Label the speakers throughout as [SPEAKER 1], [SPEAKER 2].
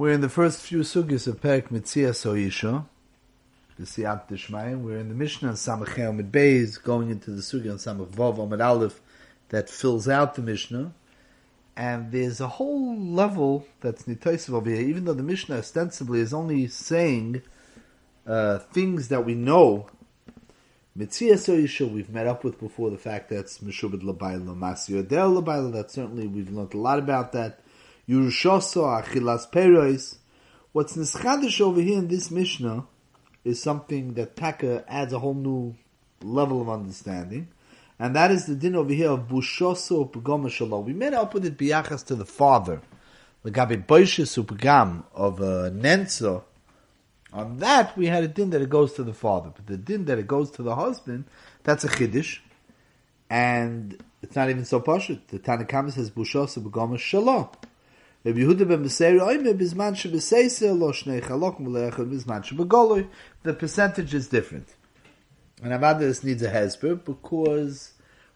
[SPEAKER 1] We're in the first few sugis of Perek Mitzia Soisha, the Siyat Dishmayim. We're in the Mishnah Samachel Amid Beis, going into the sugi on Samach Vav Amid Aleph that fills out the Mishnah. And there's a whole level that's nitoisiv over here, even though the Mishnah ostensibly is only saying uh, things that we know. Mitzia Soisha we've met up with before, the fact that's Meshubad Labayla, Masio Del Labayla, that certainly we've learned a lot about that. Yerushoso Achilas Perois. What's nischadish over here in this Mishnah is something that Taka adds a whole new level of understanding. And that is the din over here of Bushoso Pagoma Shalom. We made up with it biyachas to the father. The Gabi Boishis Upagam of uh, Nenzo. On that, we had a din that it goes to the father. But the din that it goes to the husband, that's a chiddush. And it's not even so pashut. The Tanakhama says Bushoso Pagoma Shalom. Yehuda ben bizman lo shnei le'echad bizman. The percentage is different. And about this needs a hesper because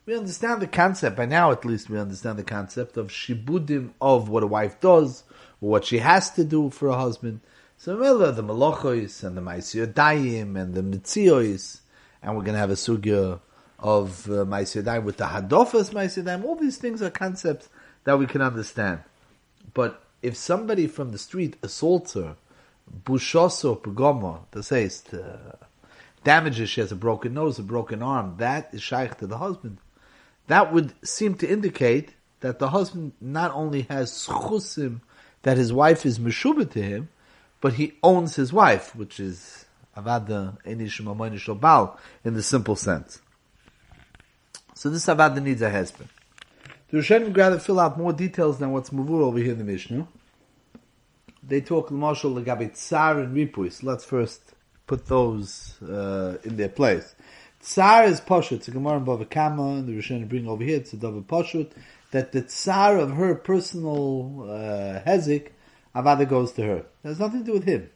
[SPEAKER 1] we understand the concept, by now at least we understand the concept of shibudim of what a wife does, or what she has to do for a husband. So the malochois and the maisiyodayim and the mitziois, and we're going to have a sugya of uh, maisiyodayim with the hadofas maisiyodayim. All these things are concepts that we can understand. But if somebody from the street assaults her, bushoso pagoma, that says to damages, she has a broken nose, a broken arm, that is shaykh to the husband. That would seem to indicate that the husband not only has schusim, that his wife is meshuba to him, but he owns his wife, which is avada enishim in the simple sense. So this avada needs a husband. The Rishonim rather fill out more details than what's mavur over here in the Mishnah. They talk Mashal Legabi Tsar and Ripui. So let's first put those uh, in their place. Tsar is Pashut. It's a Gemara in Bava Kama, and the Rishonim bring over here, it's a Dava Pashut, that the Tsar of her personal uh, Hezik, Avada goes to her. It has nothing to do with him.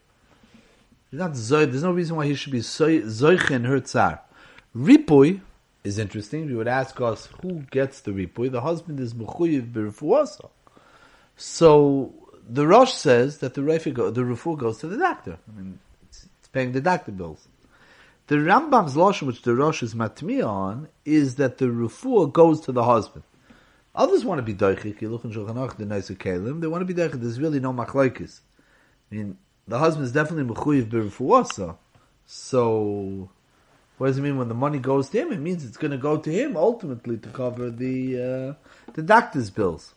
[SPEAKER 1] He's not Zoy, there's no reason why he should be Zoich in her Tsar. Ripui, is interesting. We would ask us who gets the ripui. The husband is mechuyev b'refuasa. So the Rosh says that the refu the refu goes to the doctor. I mean, it's, it's paying the doctor bills. The Rambam's losh, which the Rosh is matmi on, is that the refu goes to the husband. Others want to be doichik. You look in Shulchan the nicer kalim. They want to be doichik. There's really no machlokes. I mean, the husband is definitely mechuyev b'refuasa. So what does it mean when the money goes to him? It means it's going to go to him ultimately to cover the uh, the doctor's bills.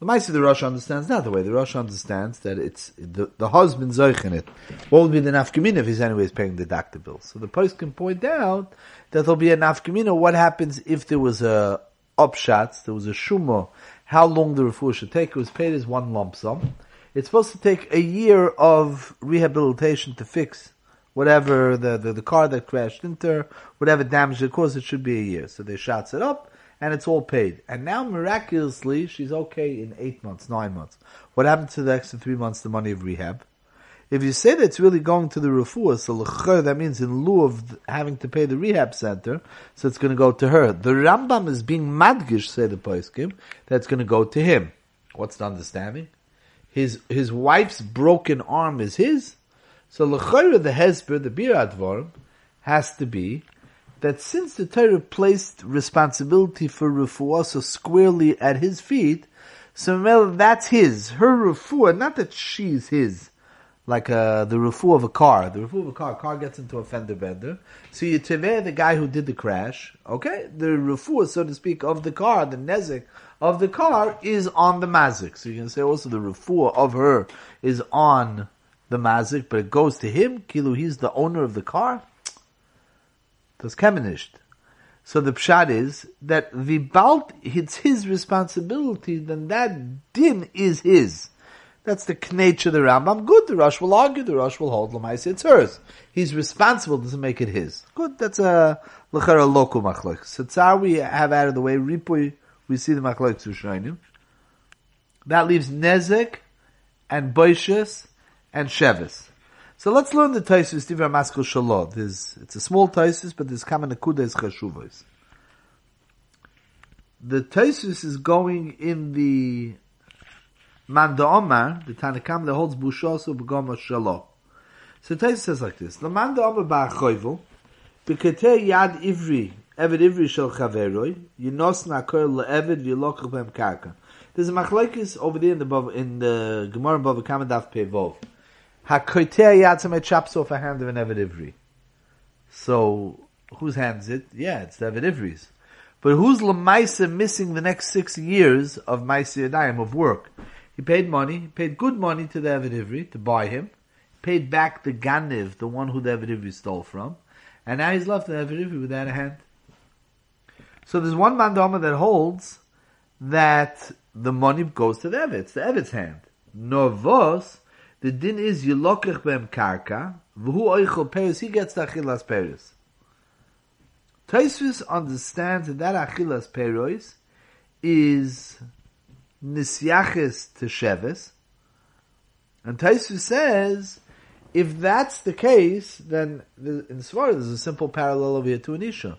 [SPEAKER 1] The Maisi the Rosh understands not the way the Rosh understands that it's the, the husband in it. What would be the nafkamina if he's anyways paying the doctor bills? So the post can point out that there'll be a nafkamina. What happens if there was a upshots, there was a shumo, how long the refuah should take? It was paid as one lump sum. It's supposed to take a year of rehabilitation to fix whatever the, the, the, car that crashed into her, whatever damage it caused, it should be a year. So they shots it up, and it's all paid. And now, miraculously, she's okay in eight months, nine months. What happened to the extra three months, the money of rehab? If you say that it's really going to the refuah, so that means in lieu of having to pay the rehab center, so it's going to go to her. The Rambam is being madgish, say the Paiskim, that's going to go to him. What's the understanding? His his wife's broken arm is his, so l'chayra the hesper, the biradvorm, has to be that since the Torah placed responsibility for refuah squarely at his feet, so that's his. Her refuah, not that she's his, like uh, the refuah of a car. The refuah of a car, car gets into a fender bender. So you teveh the guy who did the crash, okay? The refuah, so to speak, of the car, the nezik of the car is on the mazik. So you can say also the refuah of her is on the mazik, but it goes to him, kilu, he's the owner of the car. Das kemenisht. So the pshat is that vibalt, it's his responsibility, then that din is his. That's the nature of the Rambam. Good, the Rosh will argue, the Rosh will hold Lamaisa, it's hers. He's responsible, doesn't make it his. Good, that's a lechera loku machlok. So tsar we have out of the way, ripui, we see the machlok. That leaves Nezek and Boishas and Shevis. So let's learn the Taisus Divra Maskul Shalot. There's, it's a small Taisus, but there's Kama Nekudes Chashuvos. The Taisus is going in the Man da Omar, the Tanakam that holds Bushosu Begoma Shalo. So Taisa says like this, the Man da Omar Ba'achoivu, B'kete Yad Ivri, Eved Ivri Shel Chaveroi, Yinos Nakor Le'eved V'yilokach B'em Karka. There's a machlekes over there in the in the Gemara Bava Kamadaf Pevov. Hakoitea Yatzamet chops off a hand of an Eved Ivri. So, whose hand is it? Yeah, it's Eved Ivri's. But who's Lamaisa missing the next six years of Maisa Yadayim, of work? He paid money, he paid good money to the Eved Ivri to buy him, paid back the Ganiv, the one who the Eved Ivri stole from, and now he's left the Eved Ivri without a hand. So there's one mandama that holds that the money goes to the Eved, it's the Eved's hand. Novos, the din is Yilokech Bem Karka, V'hu Oichel Peris, he gets the Achilas Peris. Taisvis understands that Achilas Peros is Nisyaches to Sheves. And Taisvis says, if that's the case, then the, in Svara there's a simple parallel over here to an Isha.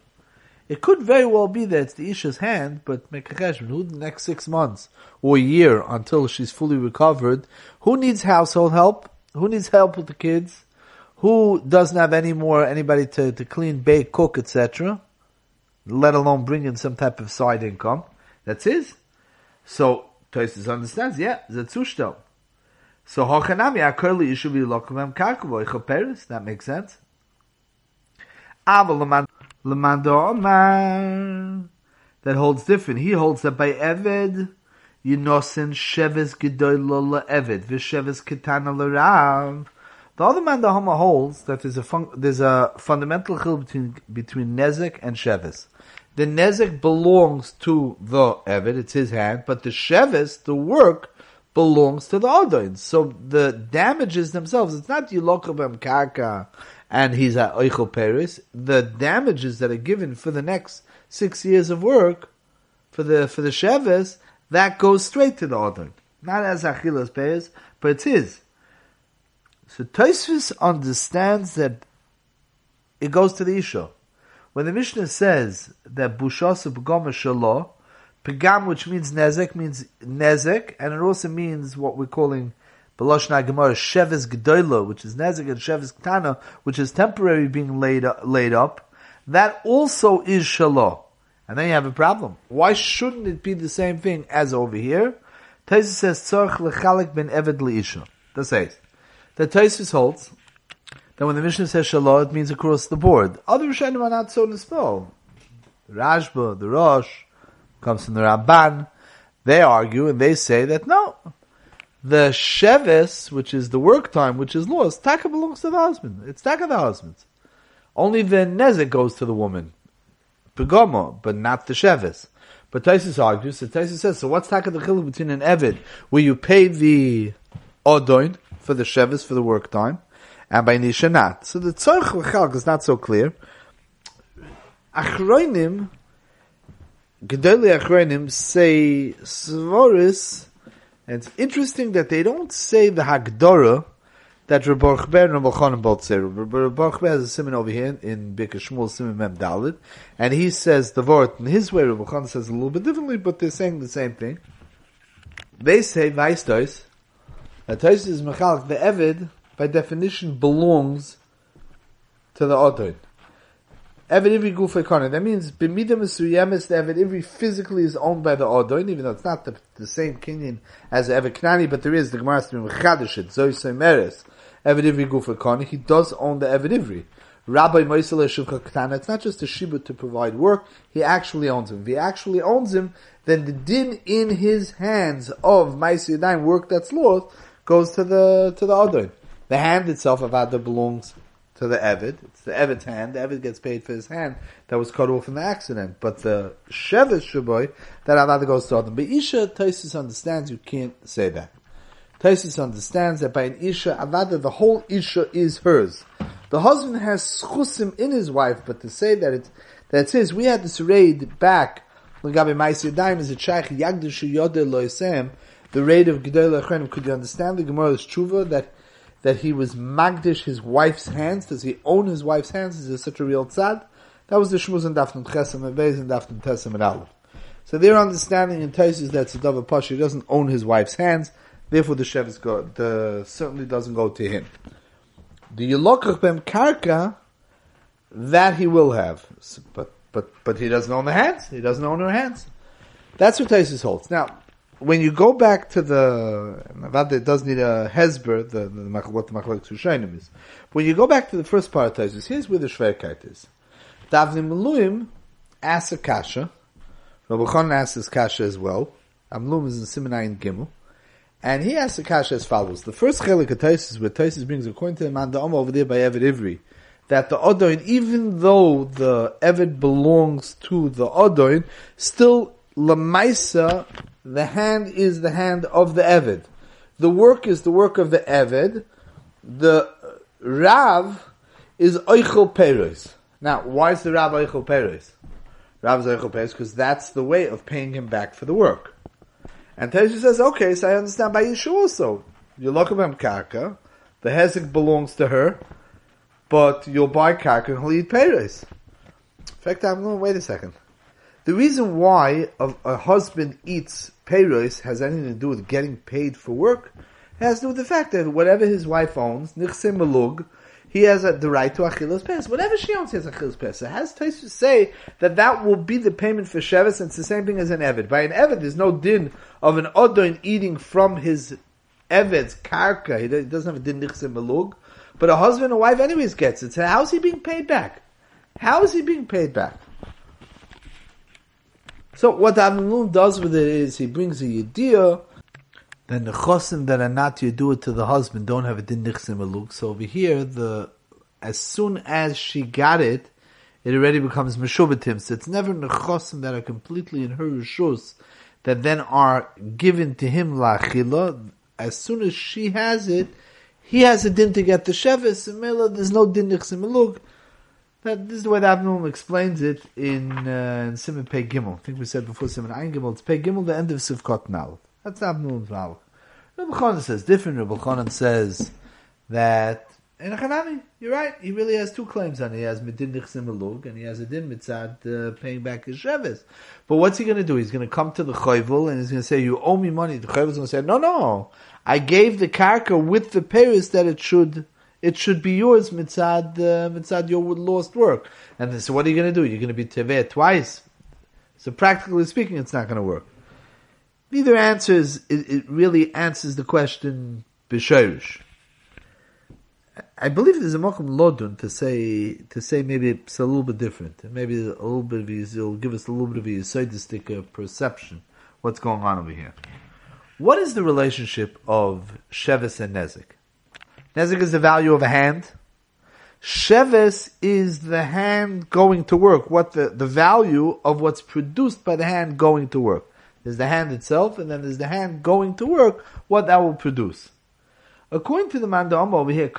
[SPEAKER 1] It could very well be that it's the Isha's hand, but make a cheshbon, who the next six months or a year until she's fully recovered, who needs household help? Who needs help with the kids? who doesn't have any more anybody to, to clean, bake, cook, etc., let alone bring in some type of side income. That's his. So Tosis understands, yeah, Zetzushtel. So Hochanami Akurli Yishuvi Lokamem Karkavoy Choperis, that makes sense. Ava Lamando that holds different. He holds that by Eved, Yinosin Sheves Gedoy Lola Eved, Visheves Ketana Larav, the other man, the Hama holds that there's a fun, there's a fundamental chil between between nezek and shevis. The nezek belongs to the eved; it's his hand, but the shevis, the work, belongs to the Adon. So the damages themselves, it's not Yilokabem Karka and he's at Eichel Paris. The damages that are given for the next six years of work for the for the shevis, that goes straight to the Adon. Not as Achilas Paris, but it's his. So Tosfos understands that it goes to the Isha. When the Mishnah says that Bushasa Pagama Shalo, Pagam, which means Nezek, means Nezek, and it also means what we're calling Beloshna Gemara Sheves Gdoilo, which is Nezek, and Sheves Ktana, which is temporary being laid up, laid up. That also is Shalom. And then you have a problem. Why shouldn't it be the same thing as over here? Taisa says, Tzorch Lechalik ben Eved Leisha. That says, the Taisus holds that when the Mishnah says Shalom, it means across the board. Other Rishonim are not so nispel. The Rashba, the Rosh, comes from the Ramban. They argue and they say that no, the Sheves, which is the work time, which is lost, Taka belongs to the husband. It's Taka the husband. Only the Nezek goes to the woman. Pegama, but not the Sheves. But Taisus argues, that Taisus says, so what's Taka the Chiluk between an Evid, where you pay the Odoin, for the Shevis for the work time, and by Nisha not. So the Tzorch is not so clear. Achroinim, Gedoli Achroinim say Svoris, and it's interesting that they don't say the Hagdorah that Rabbi Ber and Rabbi Chanan both say. Rabbi Ber has a simon over here in Birkas Shmuel Simon Mem Dalit, and he says the word in his way. Rabbi Chanan says a little bit differently, but they're saying the same thing. They say Vaistos, that Tosis is Mechalik, the Evid, by definition, belongs to the Adon. Evid Ivri Gufay Kana. That means, B'mida Mesuyemis, the Evid Ivri physically is owned by the Adon, even though it's not the, the same Kenyan as the Evid Knani, but there is, the Gemara has to be Mechadish it, Zoy Semeres, Evid Ivri Gufay Kana. He does own the Evid Ivri. Rabbi Moisele Shuvcha Ketana, it's not just a shibut to provide work, he actually owns him. If he actually owns him, then the din in his hands of Maisi Yadayim, work that's lost, goes to the to the other. The hand itself of Ada belongs to the Evid. It's the Evid's hand. The Evid gets paid for his hand that was cut off in the accident. But the Shevet Shaboy, that Avada goes to Adam. But Isha, Taisus understands you can't say that. Taisus understands that by an Isha, Avada, the whole Isha is hers. The husband has schusim in his wife, but to say that it's, that it says we had this raid back, is a Yodeh Loisem, the raid of Gedol Achrenim, could you understand the Gemara's tshuva that that he was magdish his wife's hands? Does he own his wife's hands? Is he such a real tzad? That was the Shmuz and Dafnum Chesem and Beis and Dafnum Tesem and Aleph. So their understanding in Tais is that Tzadav Pasha doesn't own his wife's hands. Therefore, the shevis go, the certainly doesn't go to him. The yilokach bem karka, that he will have, but but but he doesn't own the hands. He doesn't own her hands. That's what Taisus holds. Now, when you go back to the it does need a hesber, the, the what the machlok Hushanim is. When you go back to the first part of Taisus, here's where the shverkeit is. Davnim Meluim asks a kasha. Rabbi asks his kasha as well. Amlum is in Simenayin Gimel. And he asks the kasha as follows. The first chelik of Taisus, where Taisus brings according to the man the over there by Evid Ivri, that the Odoin, even though the Evid belongs to the Odoin, still Lamaisa, the hand is the hand of the Evid. The work is the work of the Evid. The Rav is Oichel Peres. Now, why is the Rav Oichel Peres? Rav is Oichel Peres because that's the way of paying him back for the work. And Tesha says, okay, so I understand by Yeshua also. You look at him karka, the hezek belongs to her, but you'll buy karka and he'll eat Peres. In fact, I'm going, wait a second. The reason why a, husband eats payros has anything to do with getting paid for work. It has to do with the fact that whatever his wife owns, nichse malug, he has a, the right to achilas pes. Whatever she owns, he has achilas pes. It has to say that that will be the payment for shevis, and it's the same thing as an evid. By an evid, there's no din of an odin eating from his evid's karka. He doesn't have a din nichse malug. But a husband and wife anyways gets it. So how is he being paid back? How is he being paid back? So what the Avnun does with it is he brings a yediyah, then the chosim that are not it to the husband don't have a din nichsim So over here, the as soon as she got it, it already becomes meshubatim. So it's never nechosim that are completely in her rishus that then are given to him lachila. As soon as she has it, he has a din to get the shevis. And there's no din nichsim that this is the way the Avnum explains it in uh, in Simon Pei Gimel. I think we said before Simon Ein Gimel. It's Pei Gimel, the end of Sivkot Nal. That's Avnum's Malach. Rabbi Chanan says different. Rabbi Chanan says that in you're right. He really has two claims on it. He has medin nichsim and he has a din mitzad uh, paying back his shevis. But what's he going to do? He's going to come to the chayvul and he's going to say, "You owe me money." The chayvul is going to say, "No, no, I gave the karka with the paris that it should." It should be yours mitzad uh, mitzad your lost work. And so what are you going to do? You're going to be tevet twice. So practically speaking, it's not going to work. Neither answers. It, it really answers the question b'shorish. I believe there's a mokum lodun to say to say maybe it's a little bit different. Maybe a little bit of it'll give us a little bit of a yisoidistic perception what's going on over here. What is the relationship of Shevis and Nezik? Nezek is the value of a hand. Sheves is the hand going to work, what the, the value of what's produced by the hand going to work. There's the hand itself, and then there's the hand going to work, what that will produce. According to the Mandam over here, it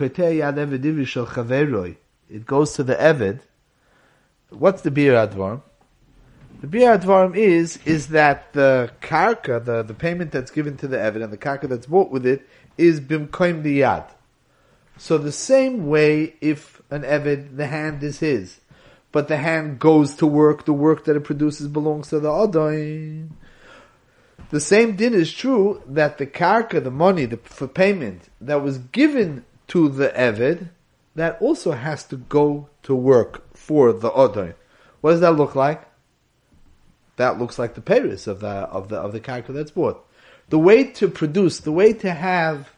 [SPEAKER 1] goes to the Evid. What's the Bir Advarim? The Bir Advarim is, is that the karka, the, the payment that's given to the Evid, and the karka that's bought with it, is bimkoim yad. So the same way, if an Evid, the hand is his, but the hand goes to work, the work that it produces belongs to the Adoin. The same din is true that the karka, the money, the for payment that was given to the Evid, that also has to go to work for the Adoin. What does that look like? That looks like the Paris of the of the of the karka that's bought. The way to produce, the way to have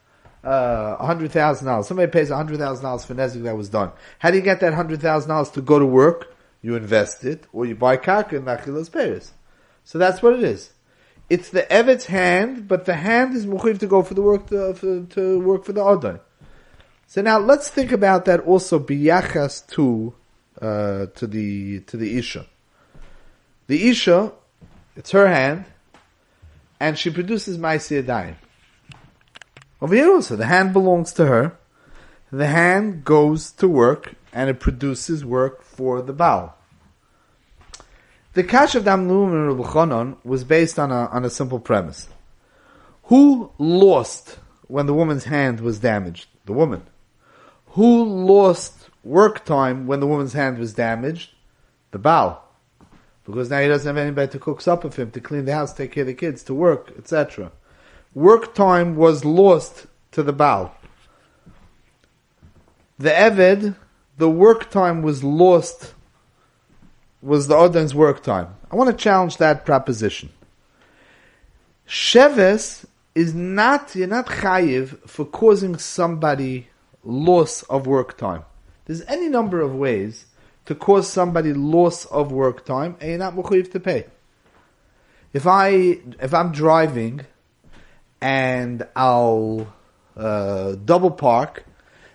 [SPEAKER 1] uh, $100,000. Somebody pays $100,000 for Nezik that was done. How do you get that $100,000 to go to work? You invest it, or you buy karka and Nachilas Paris. So that's what it is. It's the Evet's hand, but the hand is muchiv to go for the work to, for, to work for the Adon. So now let's think about that also biyachas to uh, to the to the isha. The isha, it's her hand, and she produces ma'aseh dime. Over here also, the hand belongs to her. The hand goes to work and it produces work for the Baal. The Kash of Damnum and Rabbi was based on a, on a simple premise. Who lost when the woman's hand was damaged? The woman. Who lost work time when the woman's hand was damaged? The Baal. Because now he doesn't have anybody to cook supper for him, to clean the house, take care of the kids, to work, etc. work time was lost to the Baal. The Eved, the work time was lost, was the Odin's work time. I want to challenge that proposition. Sheves is not, you're not chayiv for causing somebody loss of work time. There's any number of ways to cause somebody loss of work time and you're not to pay. If I, if I'm driving and I'll uh, double park,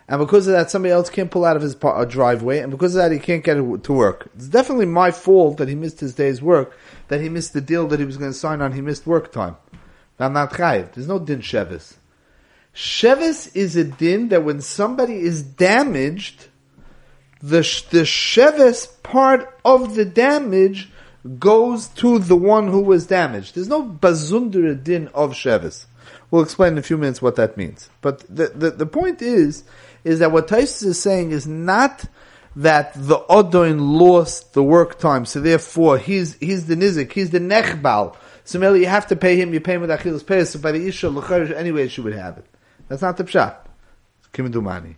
[SPEAKER 1] and because of that, somebody else can't pull out of his par- driveway, and because of that, he can't get to work. It's definitely my fault that he missed his day's work, that he missed the deal that he was going to sign on. He missed work time. I'm not chayiv. There's no din shevis. Shevis is a din that when somebody is damaged, the the shevis part of the damage goes to the one who was damaged. There's no bazundra din of shevis. We'll explain in a few minutes what that means. But the, the, the point is, is that what Taisus is saying is not that the Odoin lost the work time, so therefore he's, he's the Nizik, he's the Nechbal. So merely you have to pay him, you pay him with Achilas Pes, so by the Isha, L'charish, anyway she would have it. That's not the Pshat. Kimidumani.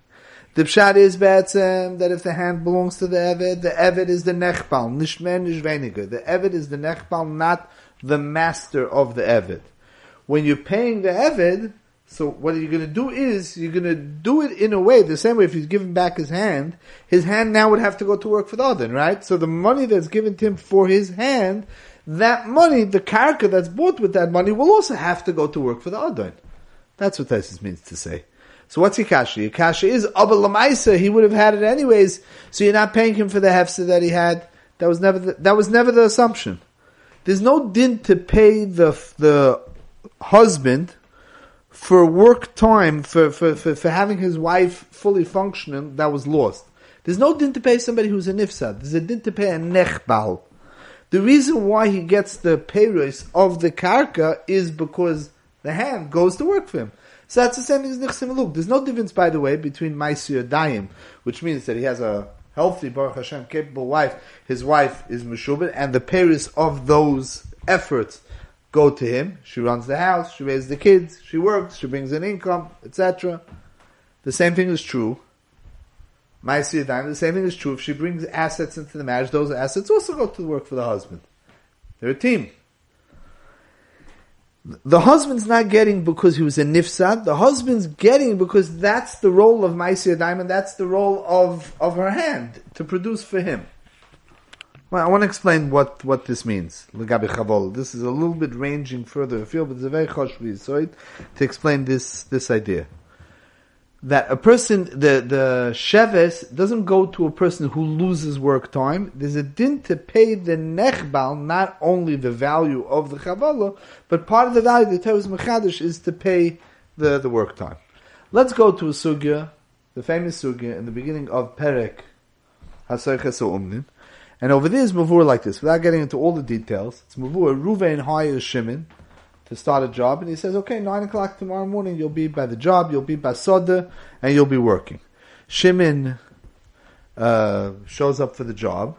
[SPEAKER 1] The Pshat is Be'etzem, that if the hand belongs to the Eved, the Eved is the Nechbal, Nishmer Nishveniger. The Eved is the Nechbal, not the master of the Eved when you're paying the Eved, so what you're going to do is you're going to do it in a way the same way if he's given back his hand, his hand now would have to go to work for the Adon, right? So the money that's given to him for his hand, that money, the karka that's bought with that money, will also have to go to work for the Adon. That's what this means to say. So what's Yikashi? Yikashi is Abba Lamaisa. He would have had it anyways. So you're not paying him for the hefsa that he had. That was never the, that was never the assumption. There's no din to pay the the husband for work time for, for, for, for, having his wife fully functioning that was lost. There's no din to pay somebody who's a nifsad. There's a din to pay a nechbal. The reason why he gets the payros of the karka is because the hand goes to work for him. So that's the same thing as nichsim look. There's no difference, by the way, between maisir daim, which means that he has a healthy, Baruch Hashem, capable wife. His wife is meshubit, and the payros of those efforts go to him. She runs the house, she raises the kids, she works, she brings in income, etc. The same thing is true. My the same thing is true. If she brings assets into the marriage, those assets also go to work for the husband. They're a team. The husband's not getting because he was a nifsad. The husband's getting because that's the role of Maisir Diamond. That's the role of, of her hand to produce for him. Well, I want to explain what, what this means. This is a little bit ranging further afield, but it's a very choshvi to explain this, this idea. That a person, the, the sheves doesn't go to a person who loses work time. There's a din to pay the nechbal, not only the value of the chavala, but part of the value, the Tevis Mechadish, is to pay the, the work time. Let's go to a sugya, the famous sugya in the beginning of Perek, Hasayches Umnin, and over there is Mavur like this, without getting into all the details. It's Mavur, Ruvain hires Shimon to start a job, and he says, okay, 9 o'clock tomorrow morning, you'll be by the job, you'll be by Soda, and you'll be working. Shimon uh, shows up for the job,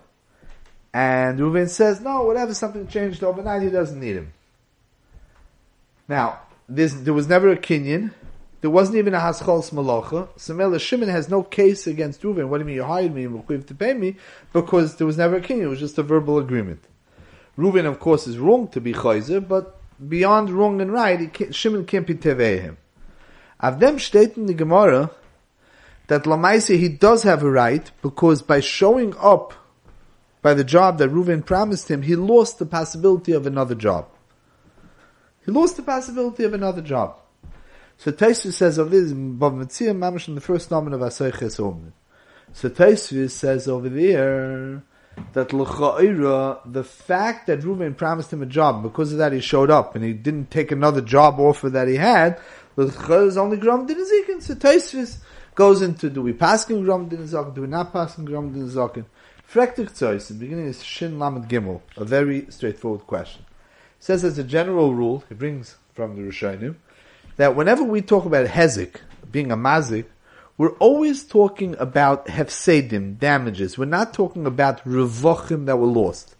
[SPEAKER 1] and Ruvain says, no, whatever, something changed overnight, he doesn't need him. Now, there was never a Kenyan, there wasn't even a Haschol Malacha. So Shimon has no case against Reuven. What do you mean you hired me and to pay me? Because there was never a king. It was just a verbal agreement. Reuven, of course, is wrong to be Chayzer, but beyond wrong and right, can't, Shimon can't be him. Avdem steht in the Gemara that Lamaisi he does have a right because by showing up by the job that Reuven promised him, he lost the possibility of another job. He lost the possibility of another job. So Taisus says over this, Bav Metzia Mamash in the first nomen of Asayches Omen. So Taisus says over there, that l'cha'ira, the fact that Reuven promised him a job, because of that he showed up, and he didn't take another job offer that he had, l'cha'ira is only gram din So Taisus goes into, do we pass in gram din do we not pass in gram din zaken? Frektik Tzois, the beginning is Shin Lamed Gimel, a very straightforward question. Says as a general rule, he brings from the Rishonim, that whenever we talk about Hezek, being a Mazik, we're always talking about hefsedim, damages. We're not talking about revochim that were lost.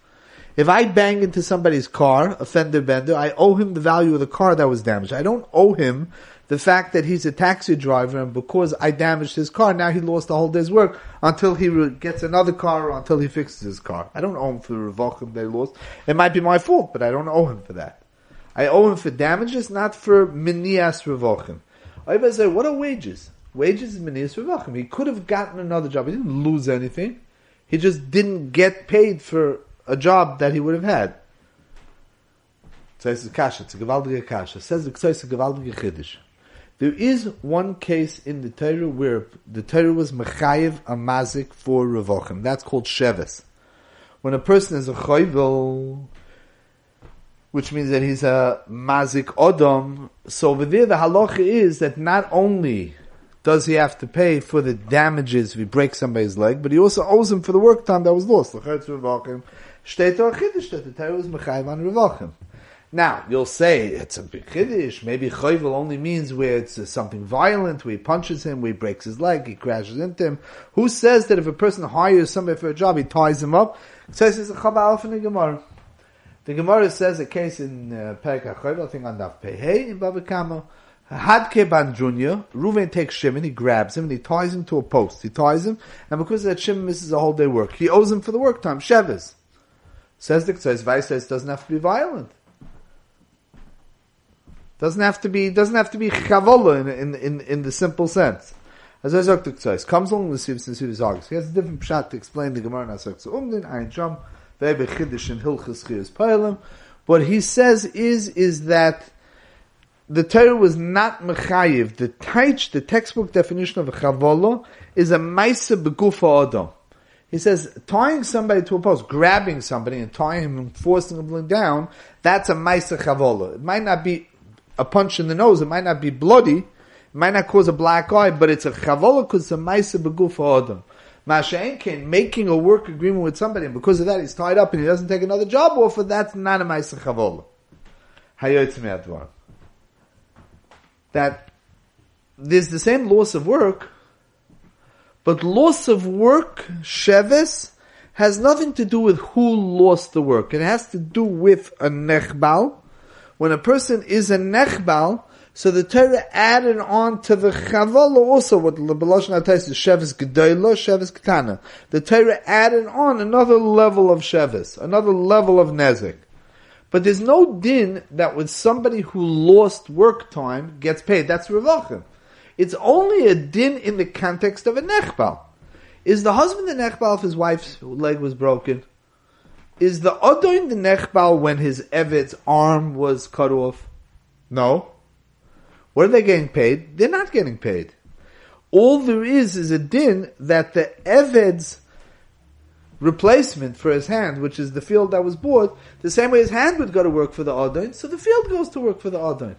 [SPEAKER 1] If I bang into somebody's car, a fender bender, I owe him the value of the car that was damaged. I don't owe him the fact that he's a taxi driver and because I damaged his car, now he lost the whole day's work until he gets another car or until he fixes his car. I don't owe him for the revokim they lost. It might be my fault, but I don't owe him for that. I owe him for damages, not for minias revokim. I say, what are wages? Wages is minias revokim. He could have gotten another job. He didn't lose anything. He just didn't get paid for a job that he would have had. Says the kasha, it's a kasha. Says the a chiddush. There is one case in the Torah where the Torah was mechayiv a mazik for revochim. That's called sheves. When a person is a chayvel, which means that he's a mazik odom, so over there the halacha is that not only does he have to pay for the damages if he breaks somebody's leg, but he also owes him for the work time that was lost. Now, you'll say it's a big chiddush. Maybe chayvel only means where it's something violent, where he punches him, where he breaks his leg, he crashes into him. Who says that if a person hires somebody for a job, he ties him up? It says a the Gemara. Says a case in uh, Perek HaChayvel, I think on Daf Pehei, in Bava Kama. Hadke Ban Junior, Ruven takes Shimon, he grabs him, and he ties him to a post. He ties him, and because that Shimon misses a whole day work, he owes him for the work time, Shevis. Says the says Vice says doesn't have to be violent. Doesn't have to be, doesn't have to be chavola in, in, in, in the simple sense. As I said, comes along with Sivs and Sivs August. He has a different pshat to explain the Gemara in Asok. So, umdin, chidish in. What he says is, is that the Torah was not mechayiv. The taich, the textbook definition of a chavola, is a maisa begufa adam. He says tying somebody to a post, grabbing somebody and tying him and forcing him down, that's a maisa chavola. It might not be a punch in the nose. It might not be bloody. It might not cause a black eye, but it's a chavola because it's a maisa begufa adam. Masha'enkin, making a work agreement with somebody, and because of that he's tied up and he doesn't take another job offer, that's not a maisa chavola. That there's the same loss of work, but loss of work, sheves, has nothing to do with who lost the work. It has to do with a nechbal, when a person is a nechbal, so the Torah added on to the chavala also what the Belashon is shevis gedoyla, shevis ketana. The Torah added on another level of shevis, another level of nezik. But there's no din that when somebody who lost work time gets paid. That's revachim. It's only a din in the context of a nechbal. Is the husband the nechbal if his wife's leg was broken? Is the Adoin the Nechbal when his Evid's arm was cut off? No. What are they getting paid? They're not getting paid. All there is is a din that the Eved's replacement for his hand, which is the field that was bought, the same way his hand would go to work for the Adoin, so the field goes to work for the Adoin.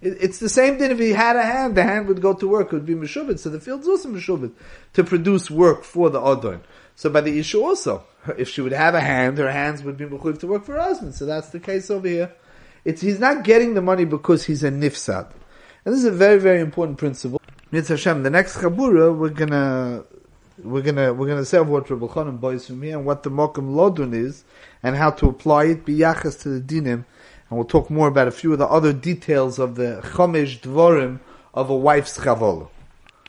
[SPEAKER 1] It's the same thing if he had a hand, the hand would go to work, it would be Meshubit, so the field's also Meshubit to produce work for the Adoin. So by the issue also, if she would have a hand, her hands would be mechuyev to work for her husband. So that's the case over here. It's, he's not getting the money because he's a nifsad. And this is a very, very important principle. Mitzvah Hashem, the next Chabura, we're gonna, we're gonna, we're gonna say what Rabbi Chanan boys from here and what the Mokum Lodun is and how to apply it, biyachas to the dinim. And we'll talk more about a few of the other details of the Chomesh Dvorim of a wife's Chavolah.